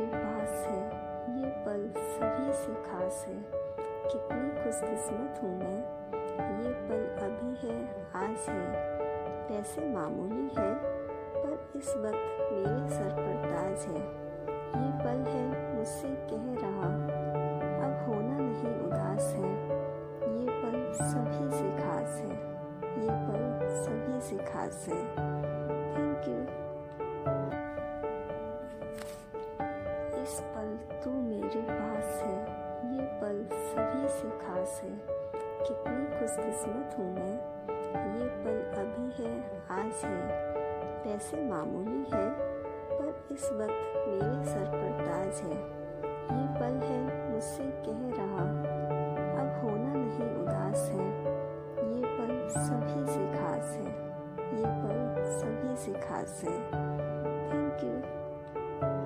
मेरे पास है। ये पल सभी से खास है। कितनी खुशकिस्मत हूँ मैं। ये पल अभी है, आज है। पैसे मामूली है, पर इस वक्त मेरे सर पर ताज है। ये पल है, मुझसे कह रहा। अब होना नहीं उदास है। ये पल सभी से खास है। ये पल सभी से खास है। मेरे पास है। ये पल सभी से खास है। कितनी खुशकिस्मत हूँ मैं। ये पल अभी है, आज है। पैसे मामूली है, पर इस वक्त मेरे सर पर ताज है। ये पल है, मुझसे कह रहा। अब होना नहीं उदास है। ये पल सभी से खास है। ये पल सभी से खास है।